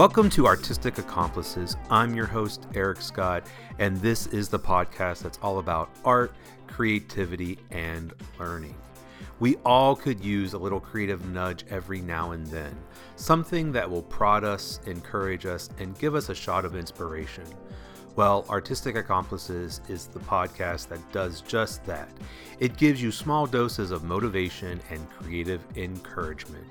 Welcome to Artistic Accomplices. I'm your host, Eric Scott, and this is the podcast that's all about art, creativity, and learning. We all could use a little creative nudge every now and then, something that will prod us, encourage us, and give us a shot of inspiration. Well, Artistic Accomplices is the podcast that does just that. It gives you small doses of motivation and creative encouragement.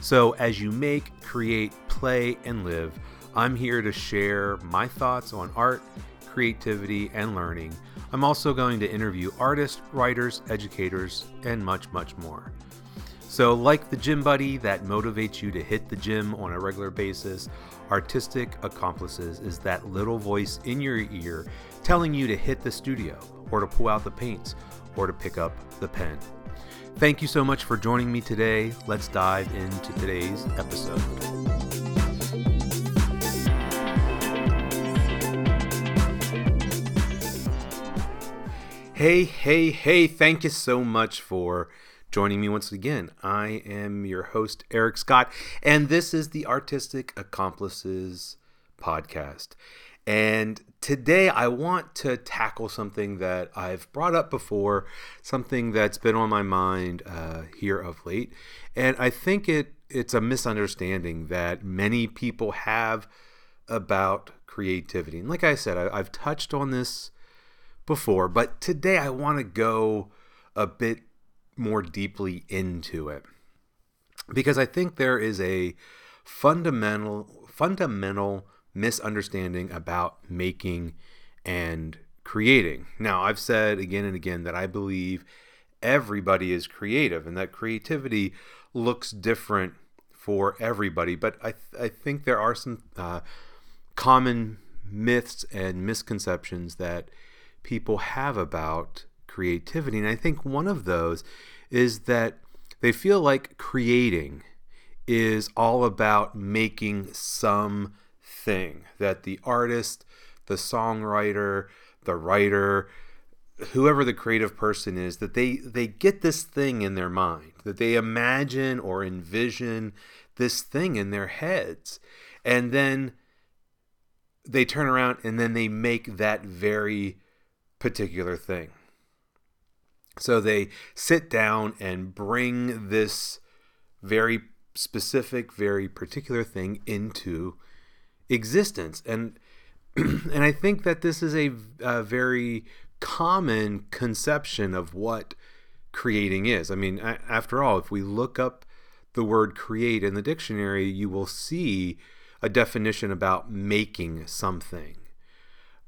So, as you make, create, play, and live, I'm here to share my thoughts on art, creativity, and learning. I'm also going to interview artists, writers, educators, and much, much more. So, like the gym buddy that motivates you to hit the gym on a regular basis, Artistic Accomplices is that little voice in your ear telling you to hit the studio, or to pull out the paints, or to pick up the pen. Thank you so much for joining me today. Let's dive into today's episode. Hey, hey, hey, thank you so much for joining me once again. I am your host, Eric Scott, and this is the Artistic Accomplices podcast. And today I want to tackle something that I've brought up before, something that's been on my mind uh, here of late. And I think it it's a misunderstanding that many people have about creativity. And like I said, I, I've touched on this before, but today I want to go a bit more deeply into it because I think there is a fundamental fundamental misunderstanding about making and creating. Now, I've said again and again that I believe everybody is creative and that creativity looks different for everybody, but I, th- I think there are some uh, common myths and misconceptions that people have about creativity. And I think one of those is that they feel like creating is all about making some thing that the artist, the songwriter, the writer, whoever the creative person is that they they get this thing in their mind that they imagine or envision this thing in their heads. And then they turn around and then they make that very particular thing. So they sit down and bring this very specific very particular thing into existence and and I think that this is a, a, very common conception of what creating is. I mean, after all, if we look up the word create in the dictionary, you will see a definition about making something.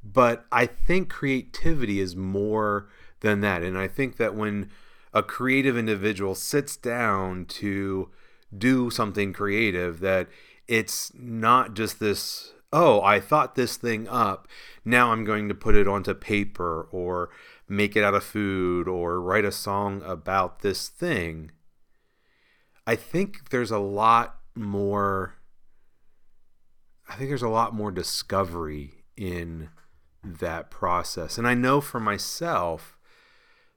But I think creativity is more than that. And I think that when a creative individual sits down to do something creative, that it's not just this oh i thought this thing up now i'm going to put it onto paper or make it out of food or write a song about this thing. I think there's a lot more i think there's a lot more discovery in that process. And i know for myself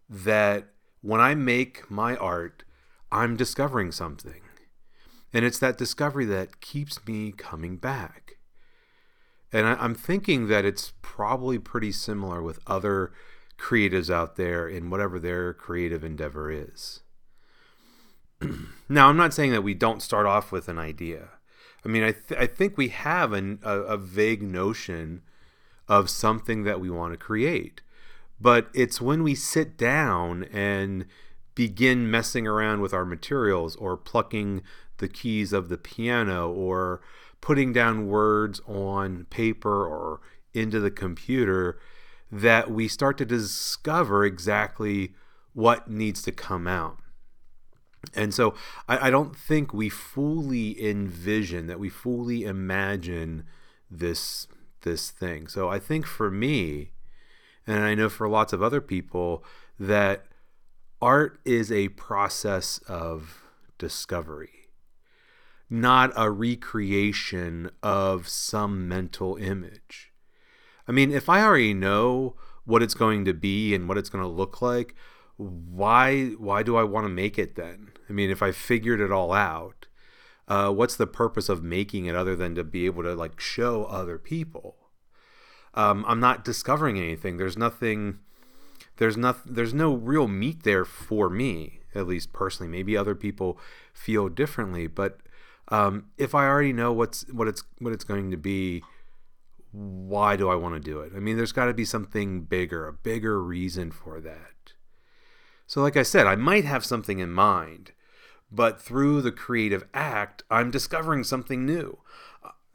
that when i make my art i'm discovering something and it's that discovery that keeps me coming back. And I, am thinking that it's probably pretty similar with other creatives out there in whatever their creative endeavor is. now, I'm not saying that we don't start off with an idea. I mean, I, th- I think we have an, a, a vague notion of something that we want to create. But it's when we sit down and begin messing around with our materials or plucking the keys of the piano or putting down words on paper or into the computer that we start to discover exactly what needs to come out. And so I, I, don't think we fully envision that we fully imagine this this thing. So I think for me, and I know for lots of other people, that art is a process of discovery not a recreation of some mental image. I mean, if I already know what it's going to be and what it's going to look like, why why do I want to make it then? I mean, if I figured it all out, uh, what's the purpose of making it other than to be able to like show other people? Um, I'm not discovering anything. There's nothing. There's nothing. There's no real meat there for me, at least personally. Maybe other people feel differently, but um, if I already know what's what it's what it's going to be, why do I want to do it? I mean, there's got to be something bigger, a bigger reason for that. So, like I said, I might have something in mind, but through the creative act, I'm discovering something new.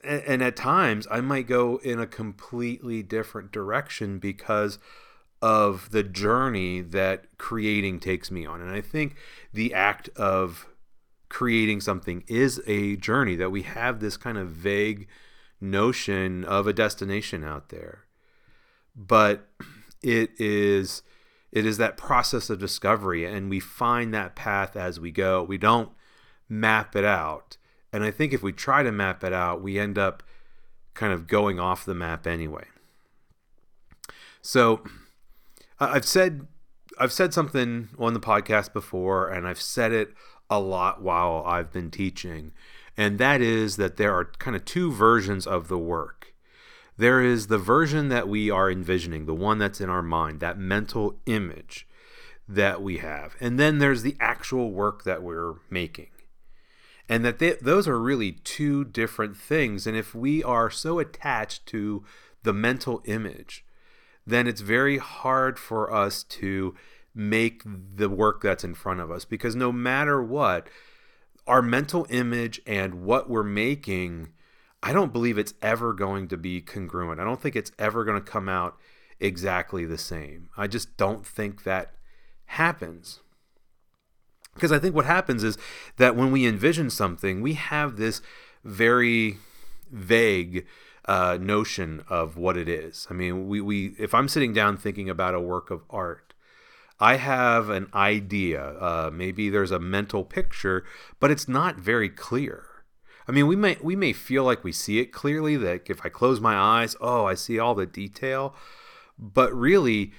And, at times, I might go in a completely different direction because of the journey that creating takes me on. And I think the act of creating something is a journey that we have this kind of vague notion of a destination out there. But it is it is that process of discovery and we find that path as we go. We don't map it out. And i think if we try to map it out we end up kind of going off the map anyway. So i've said i've said something on the podcast before and i've said it a lot while I've been teaching, and that is that there are kind of two versions of the work. There is the version that we are envisioning, the one that's in our mind, that mental image that we have. And then there's the actual work that we're making. And that they, those are really two different things. And if we are so attached to the mental image, then it's very hard for us to make the work that's in front of us because no matter what, our mental image and what we're making, I don't believe it's ever going to be congruent. I don't think it's ever going to come out exactly the same. I just don't think that happens. Because I think what happens is that when we envision something, we have this very vague uh, notion of what it is. I mean, we, we if I'm sitting down thinking about a work of art, I have an idea. Uh, maybe there's a mental picture, but it's not very clear. I mean, we may we may feel like we see it clearly. That if I close my eyes, oh, I see all the detail. But really,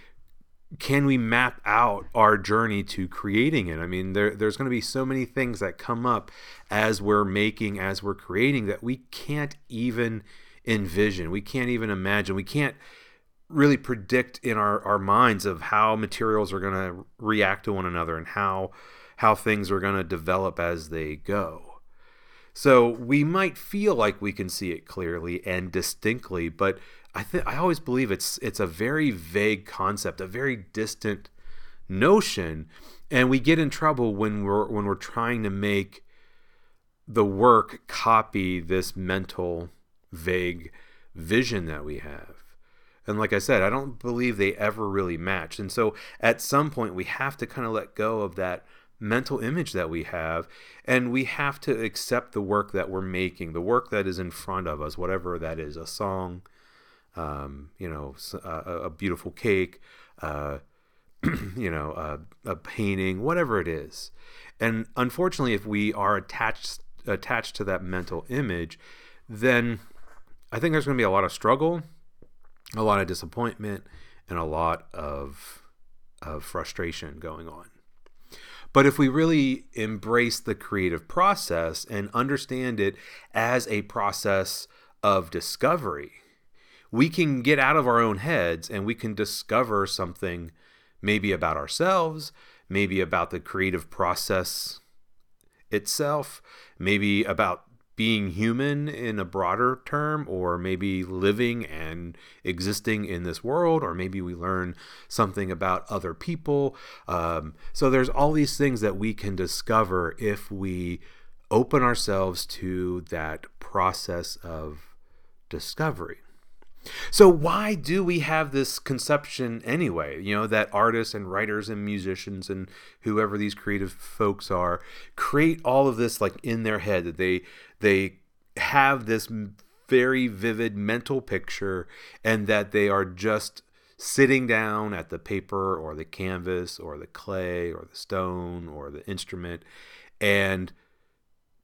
can we map out our journey to creating it? I mean, there, there's going to be so many things that come up as we're making, as we're creating, that we can't even envision. We can't even imagine. We can't really predict in our, our minds of how materials are going to react to one another and how how things are going to develop as they go. So we might feel like we can see it clearly and distinctly, but I I always believe it's it's a very vague concept, a very distant notion, and we get in trouble when we're when we're trying to make the work copy this mental vague vision that we have. And like I said, I don't believe they ever really match. And so at some point, we have to kind of let go of that mental image that we have and we have to accept the work that we're making the work that is in front of us whatever that is a song um, you know a, a beautiful cake uh, you know a, a, painting whatever it is and unfortunately if we are attached attached to that mental image then i think there's going to be a lot of struggle a lot of disappointment and a lot of of frustration going on. But if we really embrace the creative process and understand it as a process of discovery, we can get out of our own heads and we can discover something maybe about ourselves, maybe about the creative process itself, maybe about being human in a broader term, or maybe living and existing in this world, or maybe we learn something about other people. Um, so there's all these things that we can discover if we open ourselves to that process of discovery. So, why do we have this conception anyway? You know, that artists and writers and musicians and whoever these creative folks are create all of this like in their head that they they have this very vivid mental picture and that they are just sitting down at the paper or the canvas or the clay or the stone or the instrument and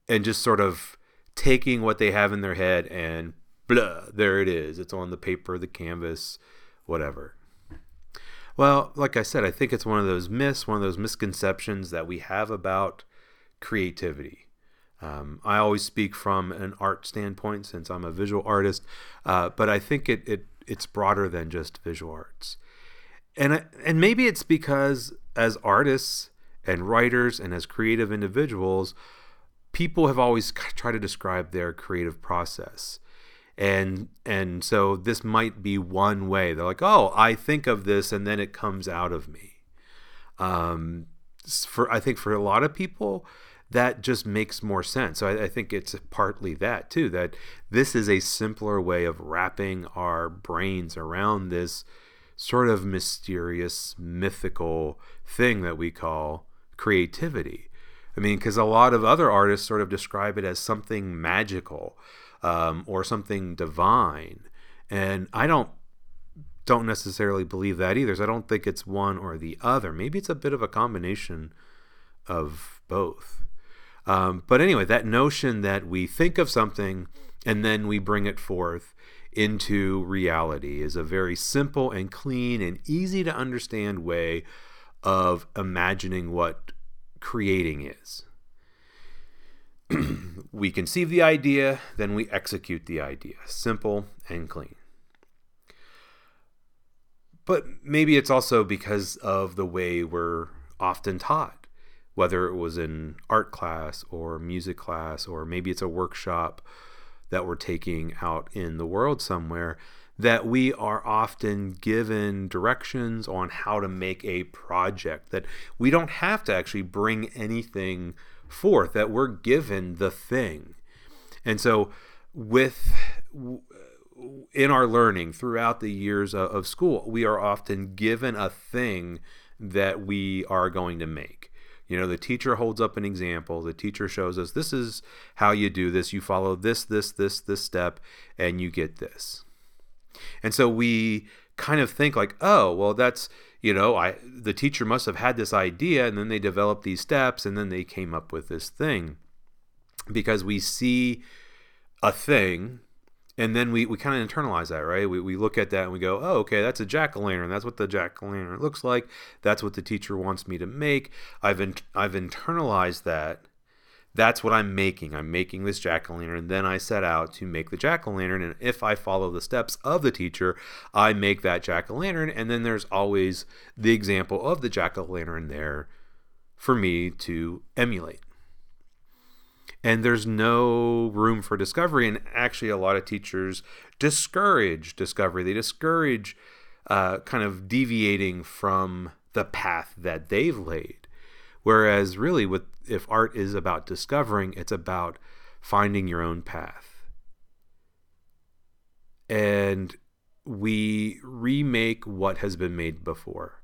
and just sort of taking what they have in their head and blah, there it is. It's on the paper, the canvas, whatever. Well, like I said, I think it's one of those myths, one of those misconceptions that we have about creativity. Um, I always speak from an art standpoint since I'm a visual artist, uh, but I think it, it it's broader than just visual arts, and and maybe it's because as artists and writers and as creative individuals, people have always tried to describe their creative process. And and so this might be one way. They're like oh i think of this and then it comes out of me. Um for i think for a lot of people that just makes more sense so I, I think it's partly that too that this is a simpler way of wrapping our brains around this sort of mysterious mythical thing that we call creativity i mean because a lot of other artists sort of describe it as something magical um, or something divine. And I don't don't necessarily believe that either. So I don't think it's one or the other. Maybe it's a bit of a combination of both. Um, but anyway, that notion that we think of something and then we bring it forth into reality is a very simple and clean and easy to understand way of imagining what creating is. we conceive the idea, then we execute the idea. Simple and clean. But maybe it's also because of the way we're often taught, whether it was in art class or music class, or maybe it's a workshop that we're taking out in the world somewhere, that we are often given directions on how to make a project, that we don't have to actually bring anything forth, that we're given the thing. And so, with in our learning throughout the years of, school, we are often given a thing that we are going to make. You know, the teacher holds up an example. The teacher shows us this is how you do this. You follow this, this, this, this step, and you get this. And so we kind of think like, oh, well, that's you know, I the teacher must have had this idea and then they developed these steps and then they came up with this thing. Because we see a thing and then we, we kind of internalize that, right? We, we look at that and we go, oh, okay, that's a jack o' lantern. That's what the jack o' lantern looks like. That's what the teacher wants me to make. I've in, I've internalized that that's what I'm making. I'm making this jack o' lantern. Then I set out to make the jack o' lantern. And if I follow the steps of the teacher, I make that jack o' lantern. And then there's always the example of the jack o' lantern there for me to emulate. And there's no room for discovery. And actually, a lot of teachers discourage discovery, they discourage uh, kind of deviating from the path that they've laid. Whereas, really, with if art is about discovering, it's about finding your own path. And we remake what has been made before.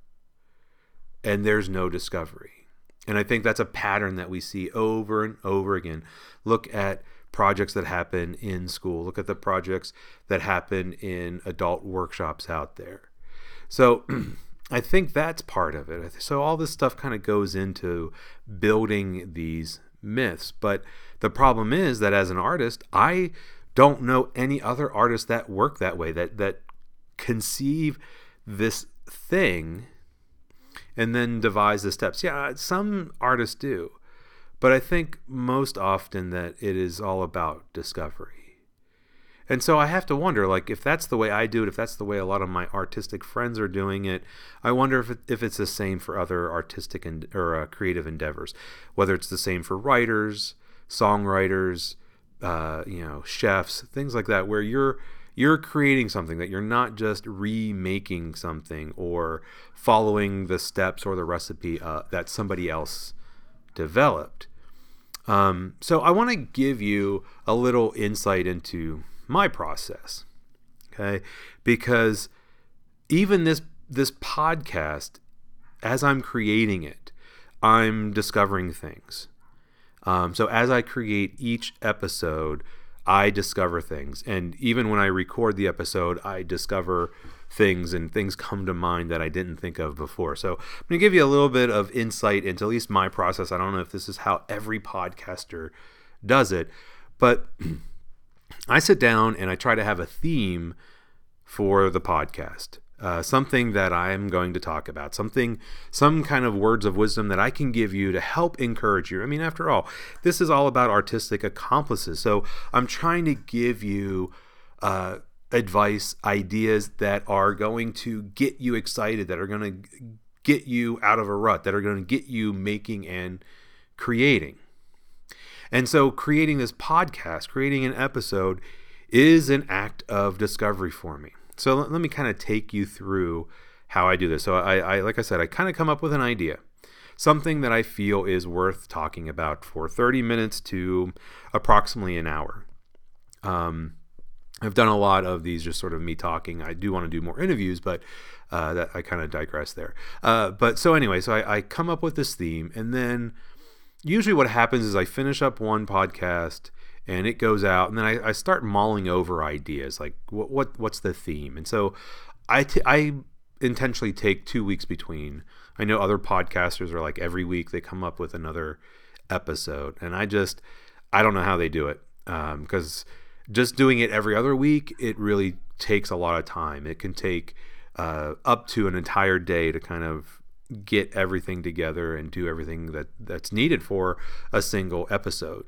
And there's no discovery. And I think that's a pattern that we see over and over again. Look at projects that happen in school, look at the projects that happen in adult workshops out there. So, I think that's part of it. So all this stuff kind of goes into building these myths. But the problem is that as an artist, I don't know any other artists that work that way, that that conceive this thing and then devise the steps. Yeah, some artists do. But I think most often that it is all about discovery. And so I have to wonder, like, if that's the way I do it, if that's the way a lot of my artistic friends are doing it, I wonder if, it, if it's the same for other artistic and or uh, creative endeavors, whether it's the same for writers, songwriters, uh, you know, chefs, things like that, where you're you're creating something that you're not just remaking something or following the steps or the recipe uh, that somebody else developed. Um, so I want to give you a little insight into my process. Okay? Because even this this podcast as I'm creating it, I'm discovering things. Um, so as I create each episode, I discover things. And even when I record the episode, I discover things and things come to mind that I didn't think of before. So I'm going to give you a little bit of insight into at least my process. I don't know if this is how every podcaster does it, but I sit down and I try to have a theme for the podcast. Uh, something that I am going to talk about, something, some kind of words of wisdom that I can give you to help encourage you. I mean, after all, this is all about artistic accomplices. So I'm trying to give you uh, advice, ideas that are going to get you excited, that are going to get you out of a rut, that are going to get you making and creating. And so, creating this podcast, creating an episode, is an act of discovery for me. So let, let me kind of take you through how I do this. So I, I like I said, I kind of come up with an idea, something that I feel is worth talking about for 30 minutes to approximately an hour. Um, I've done a lot of these, just sort of me talking. I do want to do more interviews, but uh, that I kind of digress there. Uh, but so anyway, so I, I come up with this theme, and then usually what happens is I finish up one podcast and it goes out and then I, I start mulling over ideas like what, what what's the theme? And so I, t- I intentionally take two weeks between. I know other podcasters are like every week they come up with another episode and i just i don't know how they do it because um, just doing it every other week it really takes a lot of time. It can take uh, up to an entire day to kind of get everything together and do everything that that's needed for a single episode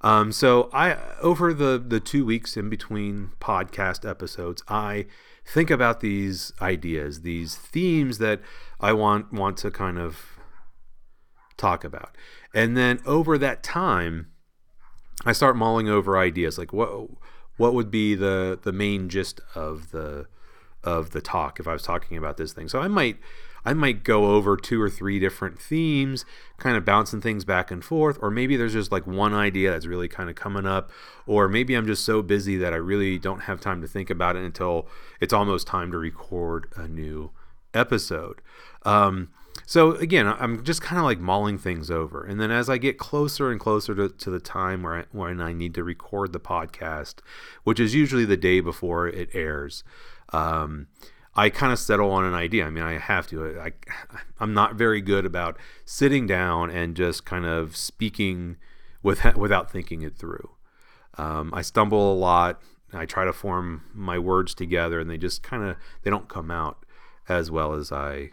um, so I over the the two weeks in between podcast episodes, I think about these ideas, these themes that I want want to kind of talk about, and then over that time, I start mulling over ideas like what what would be the the main gist of the of the talk if I was talking about this thing. So I might I might go over two or three different themes, kind of bouncing things back and forth, or maybe there's just like one idea that's really kind of coming up, or maybe I'm just so busy that I really don't have time to think about it until it's almost time to record a new episode. Um, so again, I'm just kind of like mulling things over, and then as I get closer and closer to, to the time where I, when I need to record the podcast, which is usually the day before it airs. Um, I kind of settle on an idea. I mean, I have to. I, I'm not very good about sitting down and just kind of speaking with, without thinking it through. Um, I stumble a lot. I try to form my words together, and they just kind of they don't come out as well as I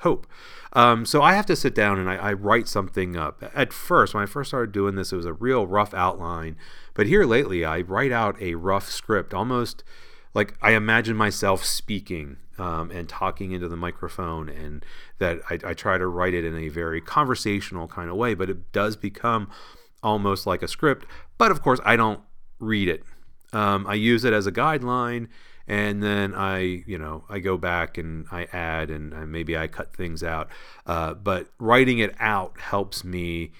hope. Um, so I have to sit down and I, I, write something up. At first, when I first started doing this, it was a real rough outline. But here lately, I write out a rough script, almost like I imagine myself speaking um, and talking into the microphone, and that I, I, try to write it in a very conversational kind of way, but it does become almost like a script. But of course, I don't read it. Um, I use it as a guideline, and then I, you know, I go back and I add, and uh, maybe I cut things out. Uh, but writing it out helps me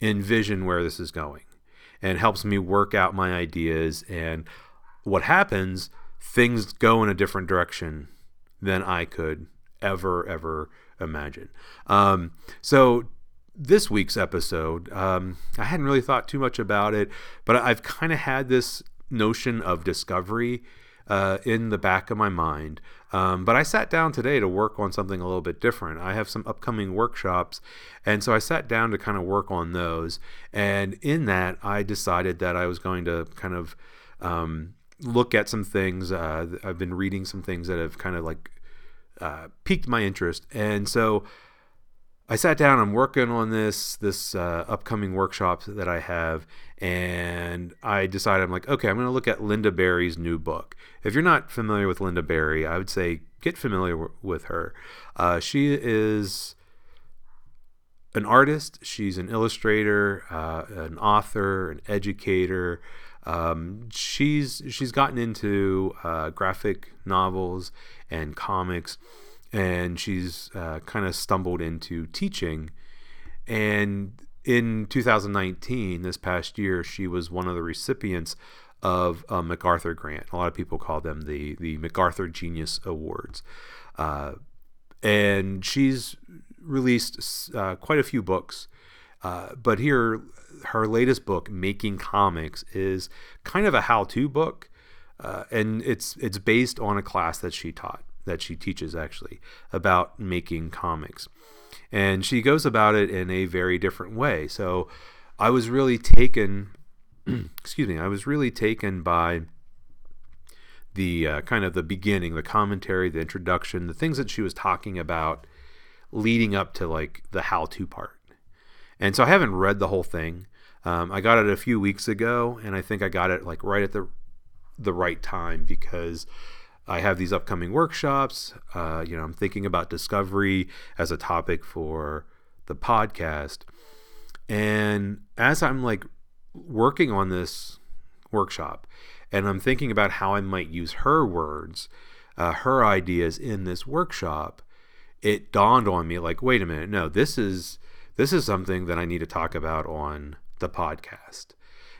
envision where this is going, and helps me work out my ideas. And what happens things go in a different direction than I could ever, ever imagine. Um, so, this week's episode, um, I hadn't really thought too much about it, but I've kind of had this notion of discovery uh, in the back of my mind. Um, but I sat down today to work on something a little bit different. I have some upcoming workshops, and so I sat down to kind of work on those. And in that, I decided that I was going to kind of um, look at some things. Uh, I've been reading some things that have kind of like uh, piqued my interest, and so I sat down. I'm working on this this uh, upcoming workshop that I have, and I decided I'm like, okay, I'm going to look at Lynda Barry's new book. If you're not familiar with Lynda Barry, I would say get familiar w- with her. Uh, she is an artist. She's an illustrator, uh, an author, an educator. Um, she's she's gotten into uh, graphic novels and comics, and she's uh, kind of stumbled into teaching. And in 2019, this past year, she was one of the recipients of a MacArthur grant. A lot of people call them the the MacArthur Genius Awards. Uh, and she's released uh, quite a few books. Uh, but here, her latest book, Making Comics, is kind of a how-to book, uh, and it's it's based on a class that she taught, that she teaches actually about making comics, and she goes about it in a very different way. So, I was really taken, excuse me, I was really taken by the uh, kind of the beginning, the commentary, the introduction, the things that she was talking about leading up to like the how to part. And so I haven't read the whole thing. Um, I got it a few weeks ago, and I think I got it like right at the the right time because I have these upcoming workshops. Uh, you know, I'm thinking about discovery as a topic for the podcast, and as I'm like working on this workshop, and I'm thinking about how I might use her words, uh, her ideas in this workshop, it dawned on me like, wait a minute, no, this is this is something that I need to talk about on the podcast.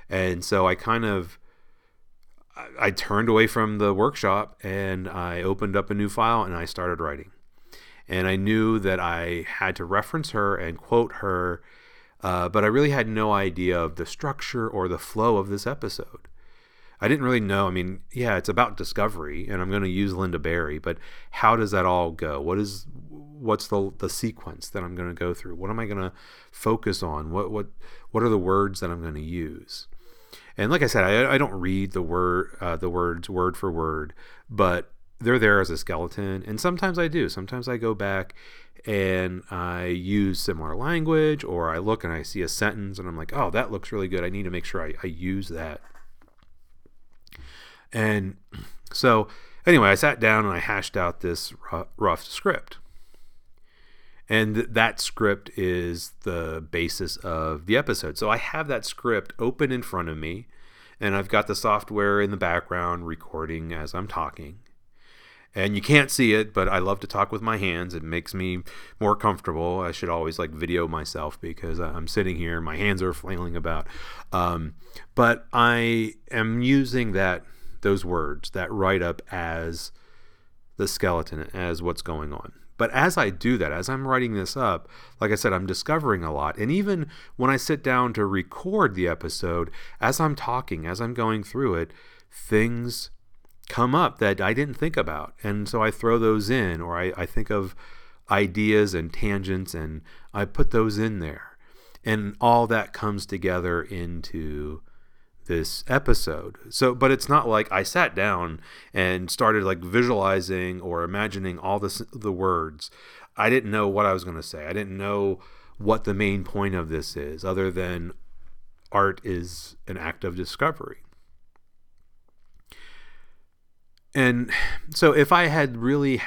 And so I kind of I turned away from the workshop and I opened up a new file and I started writing. And I knew that I had to reference her and quote her, uh, but I really had no idea of the structure or the flow of this episode. I didn't really know. I mean, yeah, it's about discovery, and I'm going to use Lynda Barry, but how does that all go? What is what's the the sequence that I'm going to go through? What am I going to focus on? What what what are the words that I'm going to use? And like I said, I, I don't read the word uh, the words word for word, but they're there as a skeleton. And sometimes I do. Sometimes I go back and I use similar language, or I look and I see a sentence and I'm like, oh, that looks really good. I need to make sure I, I use that. And so, anyway, I sat down and I hashed out this rough script. And that script is the basis of the episode. So I have that script open in front of me, and I've got the software in the background recording as I'm talking. And you can't see it, but I love to talk with my hands. It makes me more comfortable. I should always like video myself because I'm sitting here, and my hands are flailing about. Um, but I am using that those words, that write up as the skeleton, as what's going on. But as I do that, as I'm writing this up, like I said, I'm discovering a lot. And even when I sit down to record the episode, as I'm talking, as I'm going through it, things come up that I didn't think about. And so I throw those in, or I, I think of ideas and tangents and I put those in there. And all that comes together into this episode. So, but it's not like I sat down and started like visualizing or imagining all this the words. I didn't know what I was going to say. I didn't know what the main point of this is other than art is an act of discovery. And so if I had really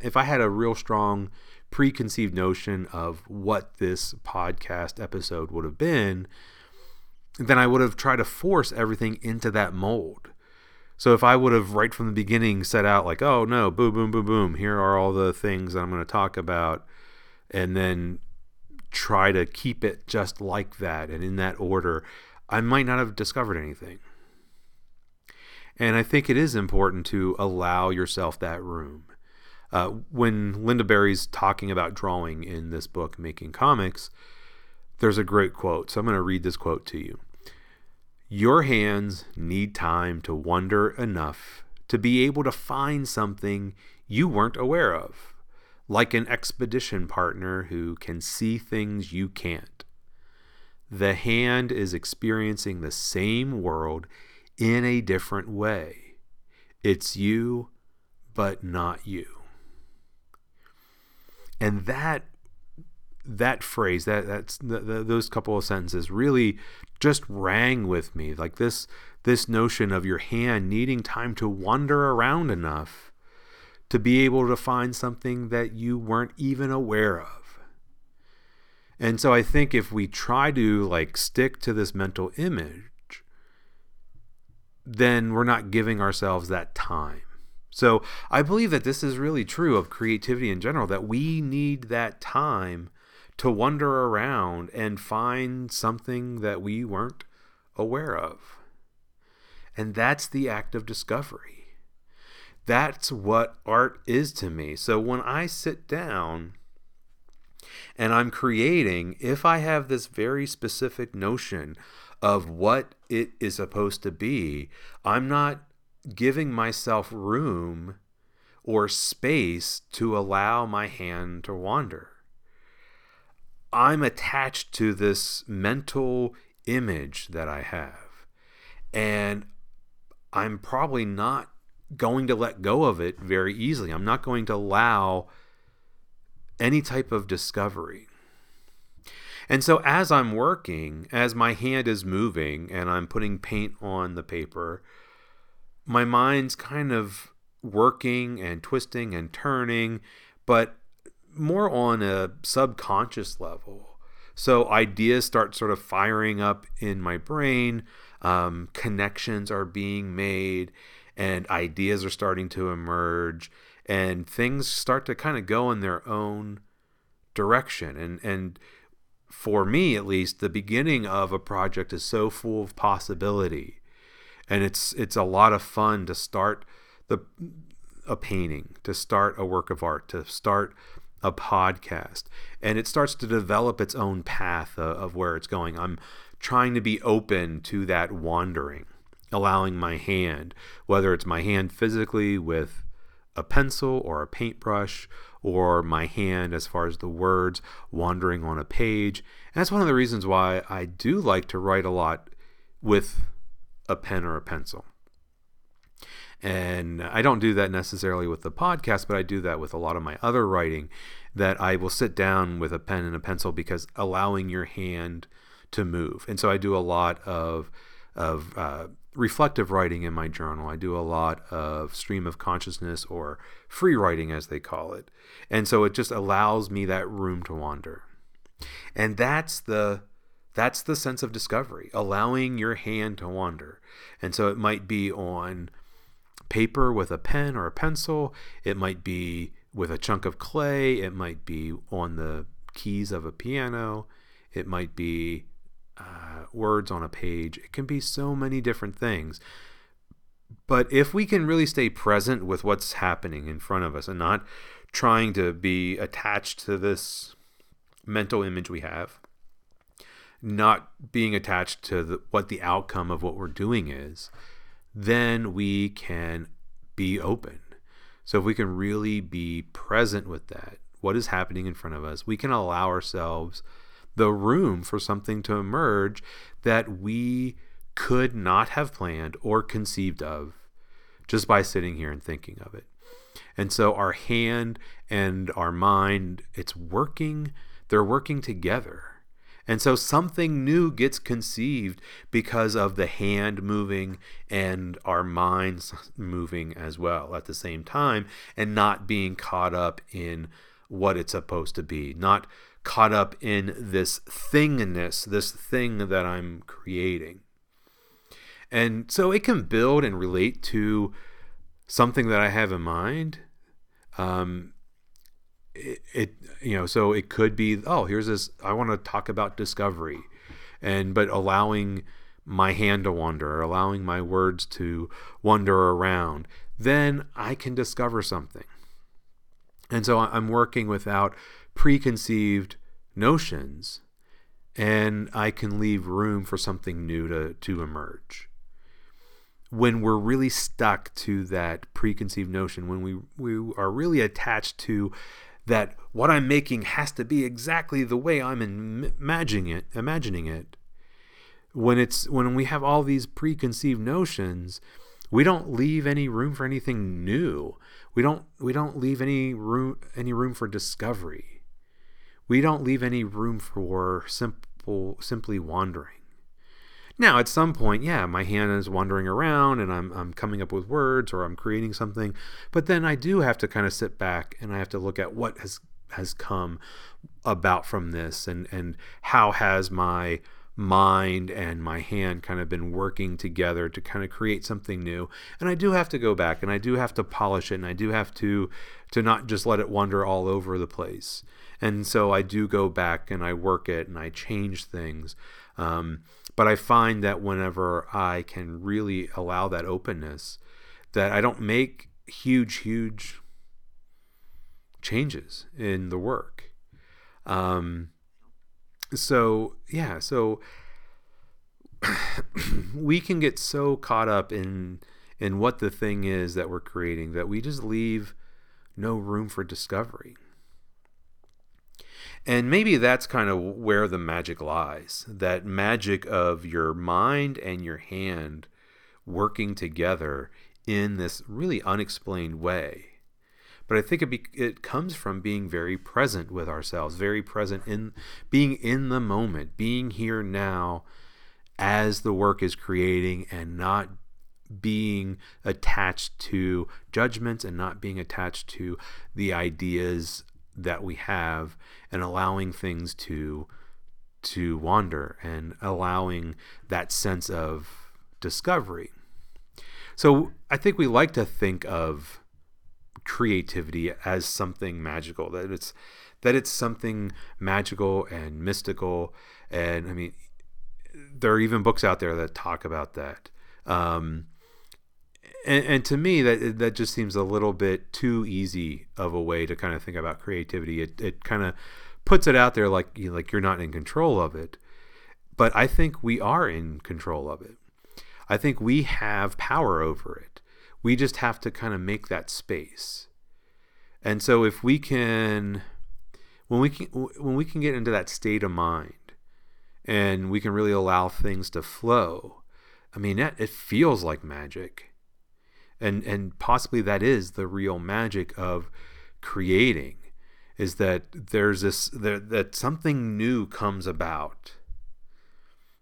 if I had a real strong preconceived notion of what this podcast episode would have been, then I would have tried to force everything into that mold. So if I would have right from the beginning set out like, oh no, boom, boom, boom, boom, here are all the things that I'm going to talk about, and then try to keep it just like that and in that order, I might not have discovered anything. And I think it is important to allow yourself that room. Uh, when Lynda Barry's talking about drawing in this book, Making Comics, there's a great quote. So I'm going to read this quote to you. Your hands need time to wonder enough to be able to find something you weren't aware of, like an expedition partner who can see things you can't. The hand is experiencing the same world in a different way. It's you, but not you. And that that phrase that that's those couple of sentences really just rang with me. Like this this notion of your hand needing time to wander around enough to be able to find something that you weren't even aware of. And so i think if we try to like stick to this mental image then we're not giving ourselves that time. So i believe that this is really true of creativity in general that we need that time to wander around and find something that we weren't aware of. And that's the act of discovery. That's what art is to me. So when I sit down and I'm creating, if I have this very specific notion of what it is supposed to be, I'm not giving myself room or space to allow my hand to wander. I'm attached to this mental image that I have. And I'm probably not going to let go of it very easily. I'm not going to allow any type of discovery. And so, as I'm working, as my hand is moving and I'm putting paint on the paper, my mind's kind of working and twisting and turning, but more on a subconscious level. So, ideas start sort of firing up in my brain, um, connections are being made, and ideas are starting to emerge, and things start to kind of go in their own direction. And, and for me at least, the beginning of a project is so full of possibility, and it's it's a lot of fun to start the a painting, to start a work of art, to start a podcast, and it starts to develop its own path of, of where it's going. I'm trying to be open to that wandering, allowing my hand, whether it's my hand physically with a pencil or a paintbrush or my hand as far as the words wandering on a page. And that's one of the reasons why I do like to write a lot with a pen or a pencil. And I don't do that necessarily with the podcast, but I do that with a lot of my other writing that I will sit down with a pen and a pencil because allowing your hand to move. And so I do a lot of of uh, reflective writing in my journal. I do a lot of stream of consciousness or free writing, as they call it. And so it just allows me that room to wander. And that's the that's the sense of discovery, allowing your hand to wander. And so it might be on paper with a pen or a pencil, it might be with a chunk of clay, it might be on the keys of a piano, it might be uh, words on a page. It can be so many different things. But if we can really stay present with what's happening in front of us and not trying to be attached to this mental image we have, not being attached to the, what the outcome of what we're doing is, then we can be open. So if we can really be present with that, what is happening in front of us, we can allow ourselves the room for something to emerge that we could not have planned or conceived of just by sitting here and thinking of it. And so our hand and our mind, it's working, they're working together. And so something new gets conceived because of the hand moving and our minds moving as well at the same time and not being caught up in what it's supposed to be, not caught up in this thingness, this thing that I'm creating. And so it can build and relate to something that I have in mind. Um, it, it, you know, so it could be, oh, here's this, I want to talk about discovery. And, but allowing my hand to wander, allowing my words to wander around, then I can discover something. And so I'm working without preconceived notions and I can leave room for something new to, to emerge. When we're really stuck to that preconceived notion, when we, we are really attached to that what I'm making has to be exactly the way I'm imagining it, imagining it. When it's when we have all these preconceived notions, we don't leave any room for anything new. We don't we don't leave any room any room for discovery. We don't leave any room for simple simply wandering. Now, at some point, yeah, my hand is wandering around and I'm, I'm coming up with words or I'm creating something, but then I do have to kind of sit back and I have to look at what has has come about from this and and how has my mind and my hand kind of been working together to kind of create something new. And i do have to go back and i do have to polish it and i do have to to not just let it wander all over the place. And so i do go back and i work it and i change things um, but i find that whenever i can really allow that openness that i don't make huge huge changes in the work. Um, so yeah so we can get so caught up in in what the thing is that we're creating that we just leave no room for discovery and maybe that's kind of where the magic lies that magic of your mind and your hand working together in this really unexplained way. But I think it, be, it comes from being very present with ourselves, very present in being in the moment, being here now as the work is creating and not being attached to judgments and not being attached to the ideas that we have and allowing things to to wander and allowing that sense of discovery. So I think we like to think of creativity as something magical that it's that it's something magical and mystical and I mean there are even books out there that talk about that. Um, and, and, to me, that that just seems a little bit too easy of a way to kind of think about creativity. It, it kind of puts it out there like you know, like you're not in control of it, but I think we are in control of it. I think we have power over it. We just have to kind of make that space. And so if we can when we can when we can get into that state of mind and we can really allow things to flow, I mean, it, it feels like magic and and possibly that is the real magic of creating is that there's this that something new comes about.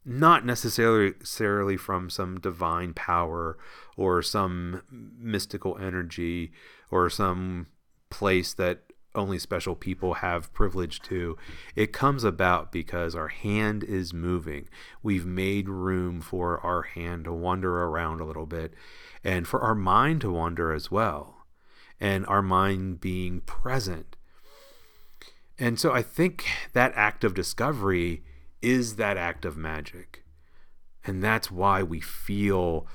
Not necessarily necessarily from some divine power or some mystical energy or some place that only special people have privilege to. It comes about because our hand is moving. We've made room for our hand to wander around a little bit and for our mind to wander as well, and our mind being present. And so I think that act of discovery is that act of magic. And that's why we feel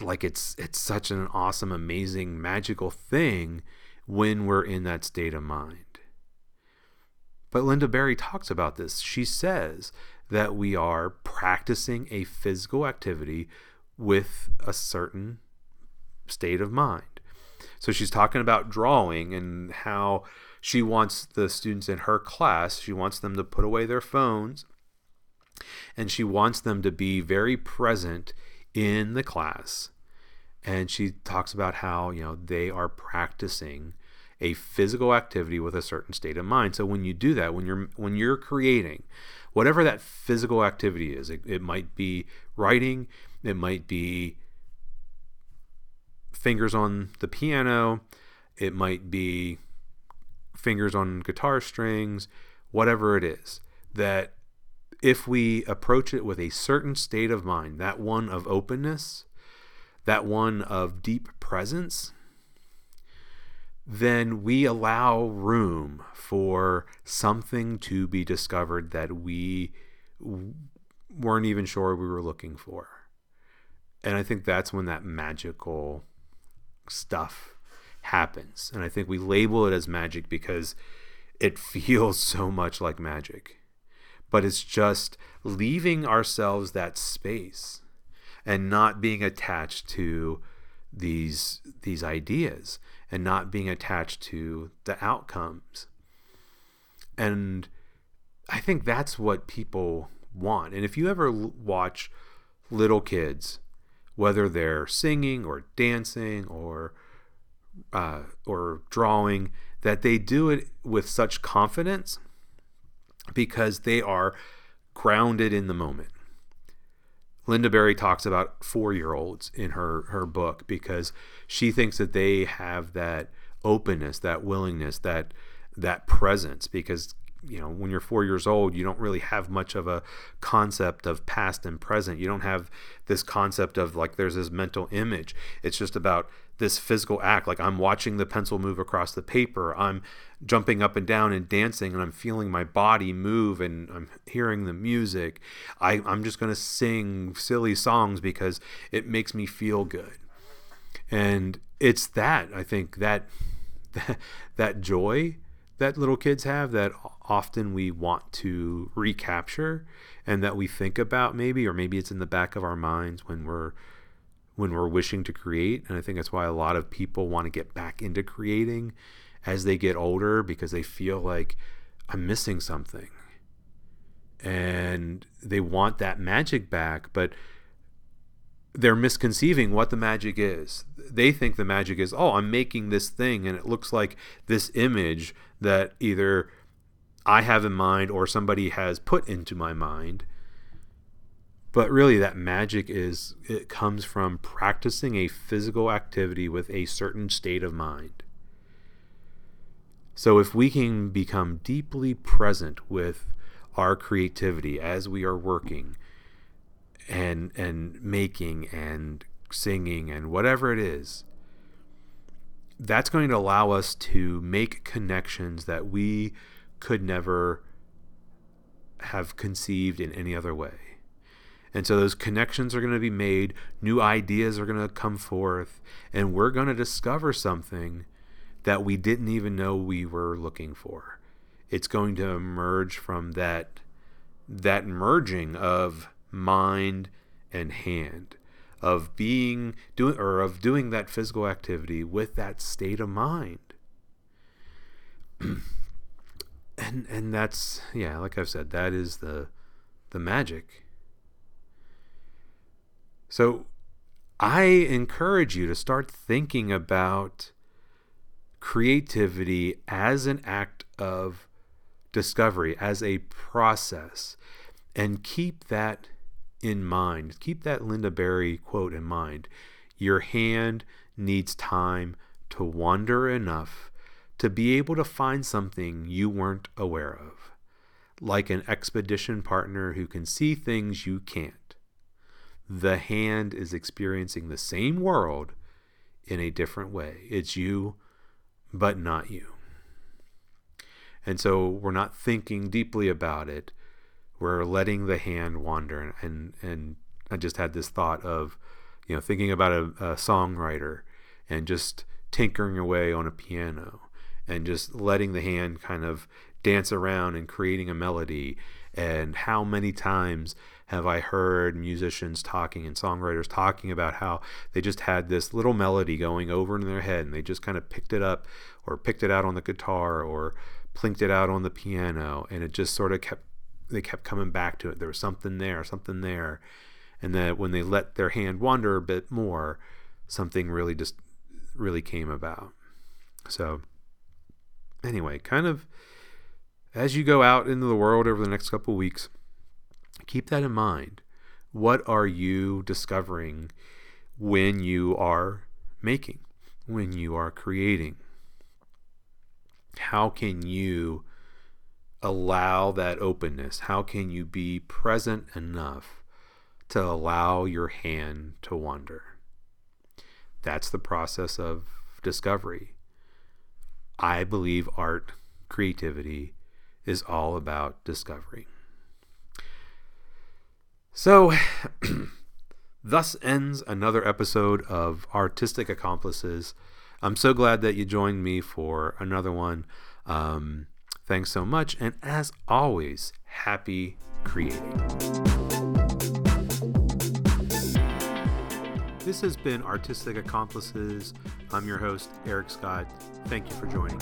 like it's it's such an awesome, amazing, magical thing when we're in that state of mind. But Lynda Barry talks about this. She says that we are practicing a physical activity with a certain state of mind. So she's talking about drawing and how she wants the students in her class, she wants them to put away their phones and she wants them to be very present in the class. And she talks about how, you know, they are practicing a physical activity with a certain state of mind. So when you do that, when you're when you're creating, whatever that physical activity is, it, it might be writing, it might be fingers on the piano, it might be fingers on guitar strings, whatever it is, that if we approach it with a certain state of mind, that one of openness, that one of deep presence, then we allow room for something to be discovered that we weren't even sure we were looking for. And I think that's when that magical stuff happens. And I think we label it as magic because it feels so much like magic. But it's just leaving ourselves that space and not being attached to these these ideas and not being attached to the outcomes. And I think that's what people want. And if you ever watch little kids whether they're singing or dancing or uh, or drawing, that they do it with such confidence because they are grounded in the moment. Lynda Barry talks about four year olds in her, her book because she thinks that they have that openness, that willingness, that that presence because you know when you're four years old you don't really have much of a concept of past and present. You don't have this concept of like there's this mental image. It's just about this physical act. Like i'm watching the pencil move across the paper. I'm jumping up and down and dancing and i'm feeling my body move and i'm hearing the music. I, i'm just going to sing silly songs because it makes me feel good. And it's that i think that that, that joy that little kids have that often we want to recapture and that we think about maybe or maybe it's in the back of our minds when we're when we're wishing to create and i think that's why a lot of people want to get back into creating as they get older because they feel like i'm missing something and they want that magic back but they're misconceiving what the magic is. They think the magic is, oh, I'm making this thing and it looks like this image that either I have in mind or somebody has put into my mind. But really, that magic is, it comes from practicing a physical activity with a certain state of mind. So, if we can become deeply present with our creativity as we are working and and making and singing and whatever it is that's going to allow us to make connections that we could never have conceived in any other way. And so those connections are going to be made, new ideas are going to come forth, and we're going to discover something that we didn't even know we were looking for. It's going to emerge from that that merging of mind and hand of being doing or of doing that physical activity with that state of mind and and that's yeah like i've said that is the the magic so i encourage you to start thinking about creativity as an act of discovery as a process and keep that in mind. Keep that Lynda Barry quote in mind. Your hand needs time to wander enough to be able to find something you weren't aware of, like an expedition partner who can see things you can't. The hand is experiencing the same world in a different way. It's you, but not you. And so we're not thinking deeply about it we're letting the hand wander and and i just had this thought of you know thinking about a, a songwriter and just tinkering away on a piano and just letting the hand kind of dance around and creating a melody and how many times have I heard musicians talking and songwriters talking about how they just had this little melody going over in their head and they just kind of picked it up or picked it out on the guitar or plinked it out on the piano and it just sort of kept they kept coming back to it. There was something there, something there, and that when they let their hand wander a bit more, something really just really came about. So anyway, kind of as you go out into the world over the next couple weeks, keep that in mind. What are you discovering when you are making, when you are creating? How can you allow that openness? How can you be present enough to allow your hand to wander? That's the process of discovery. I believe art, creativity is all about discovery. So, thus ends another episode of Artistic Accomplices. I'm so glad that you joined me for another one. Um, Thanks so much, and as always, happy creating. This has been Artistic Accomplices. I'm your host, Eric Scott. Thank you for joining.